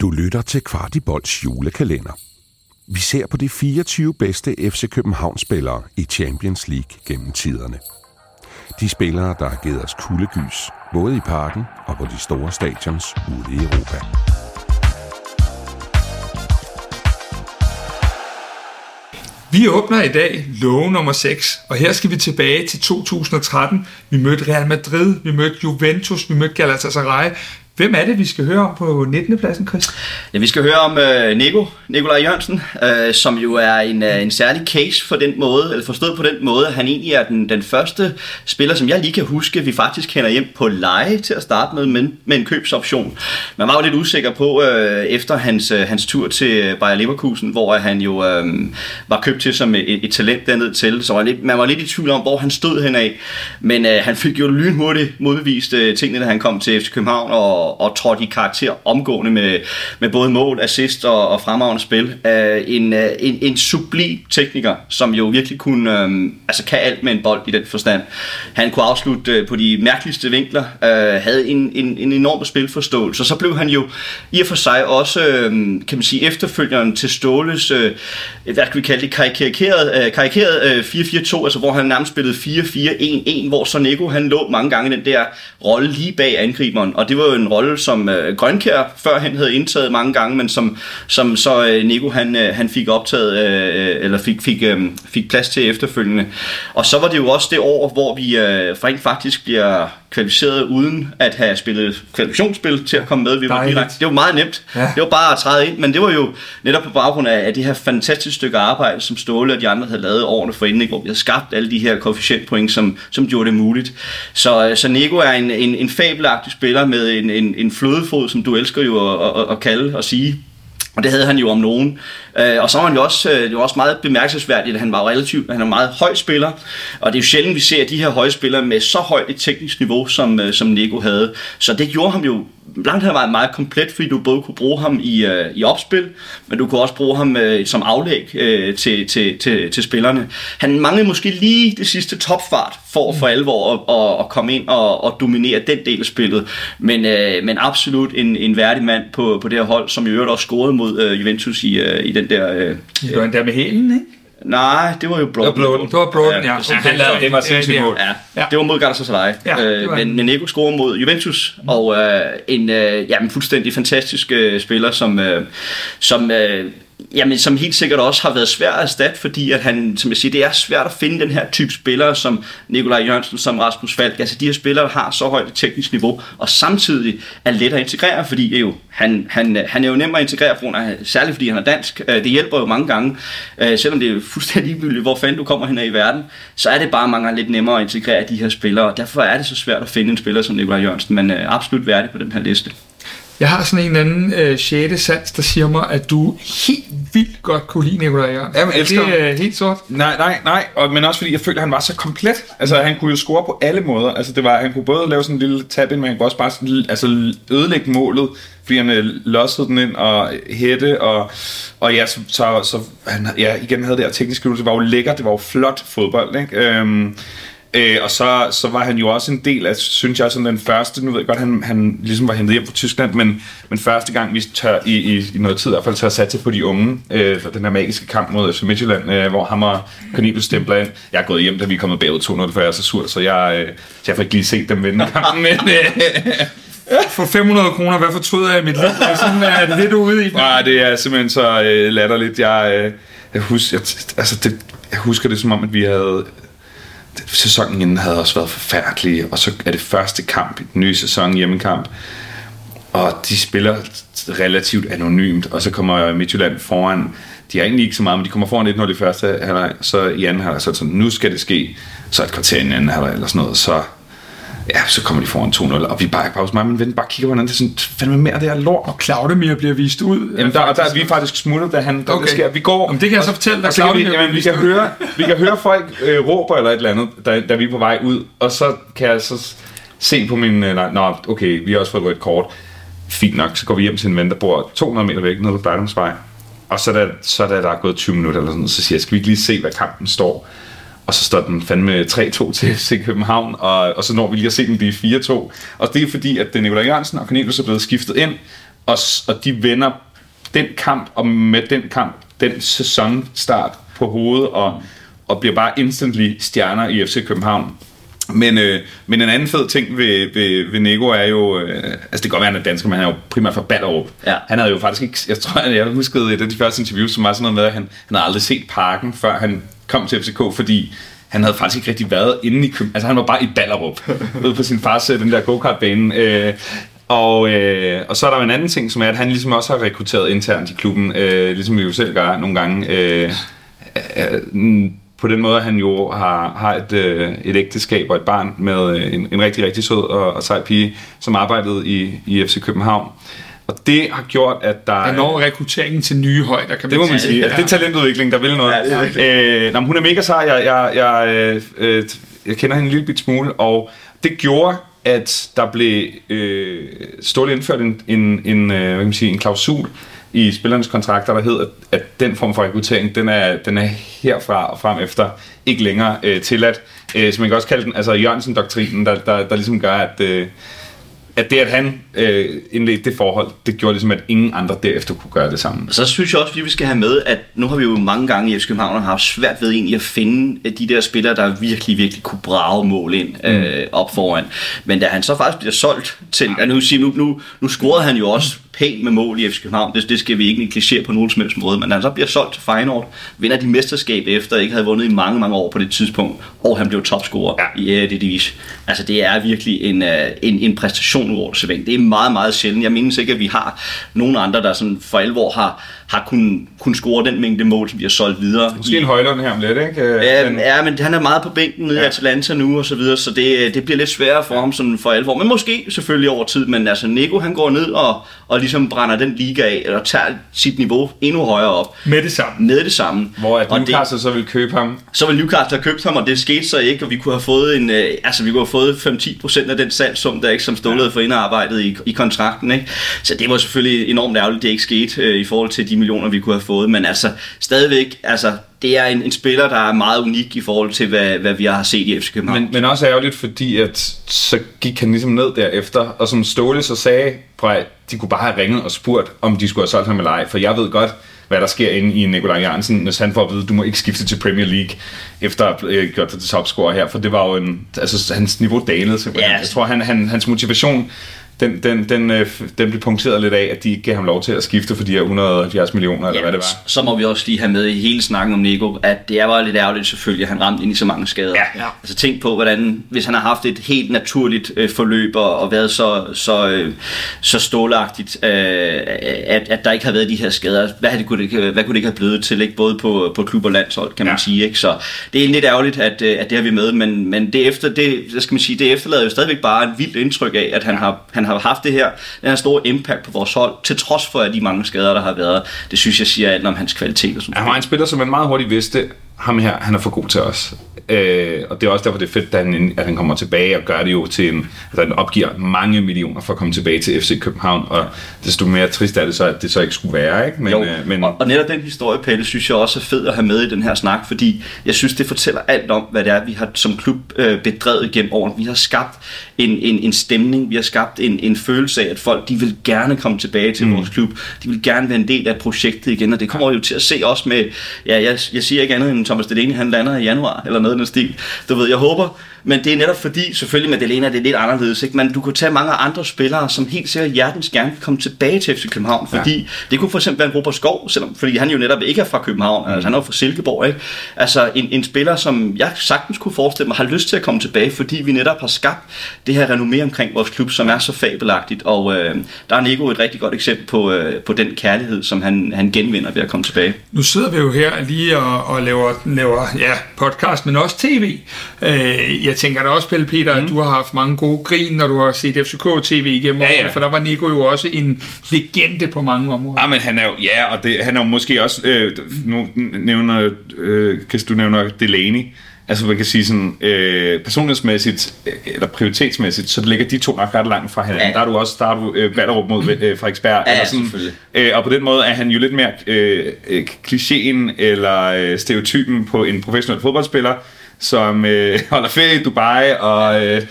Du lytter til Kvartibolds julekalender. Vi ser på de 24 bedste FC København-spillere i Champions League gennem tiderne. De spillere, der har givet os kuldegys, både i parken og på de store stadions ude i Europa. Vi åbner i dag låge nummer 6, og her skal vi tilbage til 2013. Vi mødte Real Madrid, vi mødte Juventus, vi mødte Galatasaray. Hvem er det, vi skal høre om på 19. pladsen, Chris? Ja, vi skal høre om øh, Nico, Nikolaj Jørgensen, øh, som jo er en, øh, en særlig case for den måde, eller forstået på den måde, at han egentlig er den, den første spiller, som jeg lige kan huske, vi faktisk kender hjem på leje til at starte med, men med en købsoption. Man var jo lidt usikker på, øh, efter hans, øh, hans tur til Bayer Leverkusen, hvor han jo øh, var købt til som et, et talent dernede til, så var lidt, man var lidt i tvivl om, hvor han stod henad. Men øh, han fik jo lynhurtigt modbevist øh, tingene, da han kom til FC København, og og, trådte i karakter omgående med, med både mål, assist og, og fremragende spil. Uh, en, uh, en, en sublim tekniker, som jo virkelig kunne, um, altså kan alt med en bold i den forstand. Han kunne afslutte uh, på de mærkeligste vinkler, uh, havde en, en, en enorm spilforståelse, og så blev han jo i og for sig også, uh, kan man sige, efterfølgeren til Ståles, uh, hvad skal vi kalde det, karikeret, uh, karikeret uh, 4-4-2, altså hvor han nærmest spillede 4-4-1-1, hvor Sonego han lå mange gange den der rolle lige bag angriberen, og det var jo en rolle, som øh, Grønkær førhen havde indtaget mange gange, men som, som så øh, Nico han, øh, han fik optaget, øh, eller fik, fik, øh, fik plads til efterfølgende. Og så var det jo også det år, hvor vi øh, rent faktisk bliver kvalificeret uden at have spillet kvalifikationsspil til at komme med. Vi var direkte. Det var meget nemt. Ja. Det var bare at træde ind, men det var jo netop på baggrund af, af det her fantastiske stykke arbejde, som Ståle og de andre havde lavet årene for inden, hvor vi havde skabt alle de her koefficientpoint, som, som gjorde det muligt. Så, øh, så Nico er en, en, en fabelagtig spiller med en, en, en flødefod, som du elsker jo at, at, at kalde og sige. Og det havde han jo om nogen. Øh, og så var han jo også, øh, det var også meget bemærkelsesværdigt, at han var relativt, han er en meget høj spiller. Og det er jo sjældent, vi ser de her høje spillere med så højt et teknisk niveau, som, øh, som Nico havde. Så det gjorde ham jo langt hen meget, meget komplet, fordi du både kunne bruge ham i, øh, i opspil, men du kunne også bruge ham øh, som aflæg øh, til, til, til, til spillerne. Han manglede måske lige det sidste topfart for for alvor at, at, at komme ind og, og dominere den del af spillet. Men, øh, men absolut en, en værdig mand på, på det her hold, som i øvrigt også scorede mod øh, Juventus i, øh, i den der... Øh, var den der med hælen, ikke? Nej, det var jo Broden. Det var Broden, det var Broden ja. ja. Okay. Han lavede, det var sindssygt mål. Ja. ja. Det var mod Galatasaray. Ja, øh, men, men Nico scorede mod Juventus, mm. og øh, en øh, jamen, fuldstændig fantastisk øh, spiller, som, øh, som øh, Jamen, som helt sikkert også har været svært at erstatte, fordi at han, som jeg siger, det er svært at finde den her type spillere, som Nikolaj Jørgensen, som Rasmus Falk. Altså, de her spillere har så højt et teknisk niveau, og samtidig er let at integrere, fordi er jo, han, han, han er jo nem at integrere, for, særligt fordi han er dansk. Øh, det hjælper jo mange gange, øh, selvom det er fuldstændig ligegyldigt, hvor fanden du kommer hen i verden, så er det bare mange gange lidt nemmere at integrere de her spillere, og derfor er det så svært at finde en spiller som Nikolaj Jørgensen, men øh, absolut værdig på den her liste. Jeg har sådan en eller anden øh, 6. sans, der siger mig, at du helt vildt godt kunne lide Nikolaj Jørgensen. Jamen, er det øh, helt sort? Nej, nej, nej. Og, men også fordi jeg følte, at han var så komplet. Altså, han kunne jo score på alle måder. Altså, det var, han kunne både lave sådan en lille tab men han kunne også bare sådan, altså, ødelægge målet, fordi han øh, lossede den ind og hætte, og, og ja, så, så, så han, ja, igen havde det her tekniske det var jo lækkert, det var jo flot fodbold, ikke? Øhm, Øh, og så, så var han jo også en del af, synes jeg, sådan den første, nu ved jeg godt, han, han ligesom var hentet hjem fra Tyskland, men, men første gang vi tør, i, i, i noget tid i hvert fald tør satse på de unge, øh, den her magiske kamp mod FC Midtjylland, øh, hvor ham og Cornelius stempler ind. Jeg er gået hjem, da vi er kommet bagud 2-0, for jeg er så sur, så jeg, øh, så jeg får ikke lige set dem vinde kampen, men... Øh, for 500 kroner, hvad fortryder jeg i mit liv? Sådan er det lidt ude i. Nej, det er simpelthen så øh, latterligt. Jeg, øh, jeg, husker, jeg, altså det, jeg husker det som om, at vi havde sæsonen inden havde også været forfærdelig, og så er det første kamp i den nye sæson, hjemmekamp, og de spiller relativt anonymt, og så kommer Midtjylland foran. De har egentlig ikke så meget, men de kommer foran 1-0 i første halvleg, så i anden halvleg, så er det sådan, nu skal det ske, så et kvarter i anden halvleg eller sådan noget, så ja, så kommer de foran 2-0, og vi bare pause mig, men ven bare kigger på hinanden, det er sådan, fandme mere det her lort. Og Claudemir bliver vist ud. Jamen, der, der, er vi faktisk smuttet, da han, der okay. sker. Vi går. Jamen, det kan jeg så fortælle dig, Claudemir vi, jamen, vi kan høre, vi kan høre folk øh, råber eller et eller andet, da, da vi er på vej ud, og så kan jeg så se på min, øh, nej, nå, okay, vi har også fået rødt kort. Fint nok, så går vi hjem til en ven, der bor 200 meter væk, nede på Blejdomsvej. Og så da, så da der er gået 20 minutter eller sådan, så siger jeg, skal vi ikke lige se, hvad kampen står? Og så står den fandme 3-2 til FC København, og, og så når vi lige at se den blive 4-2. Og det er fordi, at Nikolaj Jørgensen og Cornelius er blevet skiftet ind, og, og de vender den kamp, og med den kamp, den sæsonstart på hovedet, og, og bliver bare instantly stjerner i FC København. Men, øh, men en anden fed ting ved, ved, ved Nego er jo, øh, altså det kan godt være, han er dansker, men han er jo primært fra Ballerup. Ja. Han havde jo faktisk ikke, jeg tror, jeg huskede et af de første interviews, som var sådan noget med, at han, han havde aldrig set parken, før han kom til FCK, fordi han havde faktisk ikke rigtig været inde i København. Altså han var bare i Ballerup, ude på sin fars, øh, den der go-kart-bane. Øh, og, øh, og så er der jo en anden ting, som er, at han ligesom også har rekrutteret internt i klubben, øh, ligesom vi jo selv gør nogle gange. Øh, øh, på den måde, han jo har, har et, øh, et ægteskab og et barn med øh, en, en rigtig, rigtig sød og, og sej pige, som arbejdede i, i FC København. Og det har gjort, at der... Der når rekrutteringen til nye højder, kan Det må man sige. Altså, det er talentudvikling, der vil noget. Ja, det er øh, nå, men hun er mega sej. Jeg, jeg, jeg, øh, øh, jeg kender hende en lille bit smule, og det gjorde, at der blev øh, stort indført en, en, en, øh, hvad kan man sige, en klausul i spillernes kontrakter, der hedder, at den form for rekruttering, den er, den er herfra og frem efter ikke længere øh, tilladt. Øh, så man kan også kalde den altså Jørgensen-doktrinen, der, der, der ligesom gør, at, øh, at det, at han øh, indledte det forhold, det gjorde ligesom, at ingen andre derefter kunne gøre det samme. Så synes jeg også, at vi skal have med, at nu har vi jo mange gange i FC København haft svært ved egentlig at finde øh, de der spillere, der virkelig, virkelig kunne brage mål ind øh, op foran. Men da han så faktisk bliver solgt til, ja, nu, nu, nu, nu scorede han jo også pænt med mål i FC København, det, det skal vi ikke negligere på nogen som helst måde, men han så bliver solgt til Feyenoord, vinder de mesterskab efter, ikke havde vundet i mange, mange år på det tidspunkt, og han blev topscorer ja. i Eredivisie. Altså det er virkelig en, øh, en, en præstation over det. Det er meget, meget sjældent. Jeg mindes ikke, at vi har nogen andre, der sådan for alvor har, har kunnet kun score den mængde mål, som vi har solgt videre. Måske en højlund her om lidt, ikke? Øh, Ja, men- ja, men han er meget på bænken nede ja. i Atalanta nu og så videre, så det, det bliver lidt sværere for ham sådan for alvor. Men måske selvfølgelig over tid, men altså Nico han går ned og, og ligesom brænder den liga af, eller tager sit niveau endnu højere op Med det samme. med det samme. Hvor at og det, Newcastle så vil købe ham. så vil Newcastle have købt ham, og det skete så ikke, og vi kunne have fået en, øh, altså vi kunne have fået 5-10% af den salgssum, der ikke som Ståle havde fået indarbejdet i, i kontrakten, ikke? Så det var selvfølgelig enormt ærgerligt, det ikke skete øh, i forhold til de millioner, vi kunne have fået, men altså stadigvæk, altså det er en, en spiller, der er meget unik i forhold til, hvad, hvad vi har set i FC København. Men, men også ærgerligt, fordi at så gik han ligesom ned derefter, og som Ståle så sagde, prøv at de kunne bare have ringet og spurgt, om de skulle have solgt ham eller ej, for jeg ved godt, hvad der sker inde i Nikolaj Jørgensen, hvis han får at vide, du må ikke skifte til Premier League, efter at have øh, gjort det til topscorer her, for det var jo en, altså hans niveau dalede simpelthen. Ja. Jeg tror, han, han, hans motivation, den, den, den, øh, den blev punkteret lidt af, at de ikke gav ham lov til at skifte for de her 170 millioner, eller hvad det var. Så må vi også lige have med i hele snakken om Nico, at det er bare lidt ærgerligt selvfølgelig, at han ramte ind i så mange skader. Ja, ja. Altså tænk på, hvordan, hvis han har haft et helt naturligt øh, forløb og, og været så, så, øh, så stålagtigt, øh, at, at der ikke har været de her skader, hvad, havde det, kunne, det, ikke- hvad kunne det ikke have blevet til, ikke? både på, på klub og landshold, kan man Ja. sige. Ikke? Så det er lidt ærgerligt, at, øh, at det har vi med, men, men det, efter, det, skal man sige, det efterlader jo stadigvæk bare et vildt indtryk af, at han har, han har haft det her, den her store impact på vores hold, til trods for at de mange skader, der har været. Det synes jeg siger alt om hans kvalitet. Og sådan Han var en spiller, som man meget hurtigt vidste, ham her, han er for god til os. Øh, og det er også derfor, det er fedt, at han, at han kommer tilbage og gør det jo til en... Altså, han opgiver mange millioner for at komme tilbage til FC København, og desto mere trist er det så, at det så ikke skulle være, ikke? Men, jo, øh, men og, og netop den historie, Pelle, synes jeg også er fed at have med i den her snak, fordi jeg synes, det fortæller alt om, hvad det er, vi har som klub øh, bedrevet gennem årene. Vi har skabt en, en, en stemning, vi har skabt en, en følelse af, at folk de vil gerne komme tilbage til mm. vores klub. De vil gerne være en del af projektet igen, og det kommer jo til at se også med, ja, jeg, jeg siger ikke andet end Thomas Delaney, han lander i januar, eller noget i den stil. Du ved, jeg håber, men det er netop fordi, selvfølgelig med Delena, det er lidt anderledes, ikke? men du kan tage mange andre spillere, som helt sikkert hjertens gerne kan komme tilbage til FC København, fordi ja. det kunne for eksempel være en Robert Skov, selvom, fordi han jo netop ikke er fra København, mm. altså han er jo fra Silkeborg, ikke? Altså en, en spiller, som jeg sagtens kunne forestille mig, har lyst til at komme tilbage, fordi vi netop har skabt det her renommé omkring vores klub, som er så fabelagtigt, og øh, der er Nico et rigtig godt eksempel på, øh, på den kærlighed, som han, han genvinder ved at komme tilbage. Nu sidder vi jo her lige og, og laver, laver ja, podcast, men også tv. Øh, jeg tænker da også, Pelle Peter, mm. at du har haft mange gode grin, når du har set FCK-tv igennem Ja, ja. for der var Nico jo også en legende på mange områder. Ja, men han er jo, ja, og det, han er jo måske også, øh, nu nævner, øh, kan du nævner Delaney, altså man kan sige sådan, øh, personlighedsmæssigt, øh, eller prioritetsmæssigt, så ligger de to nok ret langt fra hinanden. Ja. Der er du også, der er du øh, Ballerup mod øh, Frederiksberg. Ja, eller sådan, øh, og på den måde er han jo lidt mere øh, øh, klichéen eller øh, stereotypen på en professionel fodboldspiller, som øh, holder ferie i Dubai, og, øh,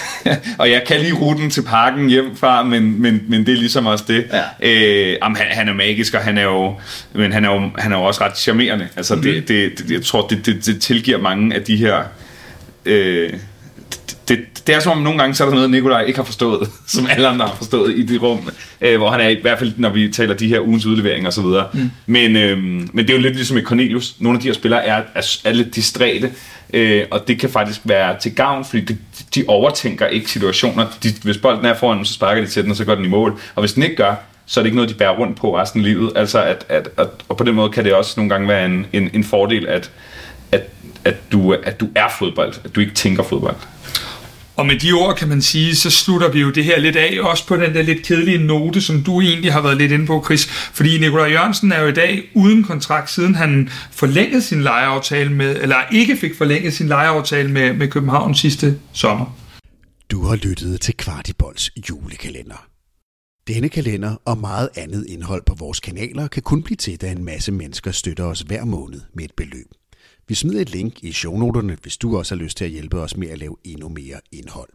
og jeg kan lige ruten til parken hjem fra, men, men, men det er ligesom også det. Ja. Øh, jamen, han, han er magisk, og han er jo, men han er jo, han er jo også ret charmerende. Altså, mm. det, det, det, jeg tror, det, det, det tilgiver mange af de her... Øh, det, det er som om nogle gange, så er der noget, Nikolaj ikke har forstået, som alle andre har forstået i det rum, øh, hvor han er i hvert fald, når vi taler de her ugens udleveringer og så videre. Mm. Men, øh, men det er jo lidt ligesom i Cornelius. Nogle af de her spillere er, er, er lidt distræte, øh, og det kan faktisk være til gavn, fordi de, de overtænker ikke situationer. De, hvis bolden er foran dem, så sparker de til den, og så går den i mål. Og hvis den ikke gør, så er det ikke noget, de bærer rundt på resten af livet. Altså at, at, at, og på den måde kan det også nogle gange være en, en, en fordel, at, at, at, du, at du er fodbold, at du ikke tænker fodbold. Og med de ord kan man sige, så slutter vi jo det her lidt af, også på den der lidt kedelige note, som du egentlig har været lidt inde på, Chris. Fordi Nikolaj Jørgensen er jo i dag uden kontrakt, siden han forlængede sin lejeaftale med, eller ikke fik forlænget sin lejeaftale med, med København sidste sommer. Du har lyttet til Kvartibolds julekalender. Denne kalender og meget andet indhold på vores kanaler kan kun blive til, da en masse mennesker støtter os hver måned med et beløb. Vi smider et link i shownoterne, hvis du også har lyst til at hjælpe os med at lave endnu mere indhold.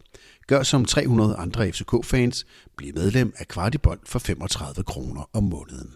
Gør som 300 andre FCK-fans. Bliv medlem af Kvartibold for 35 kroner om måneden.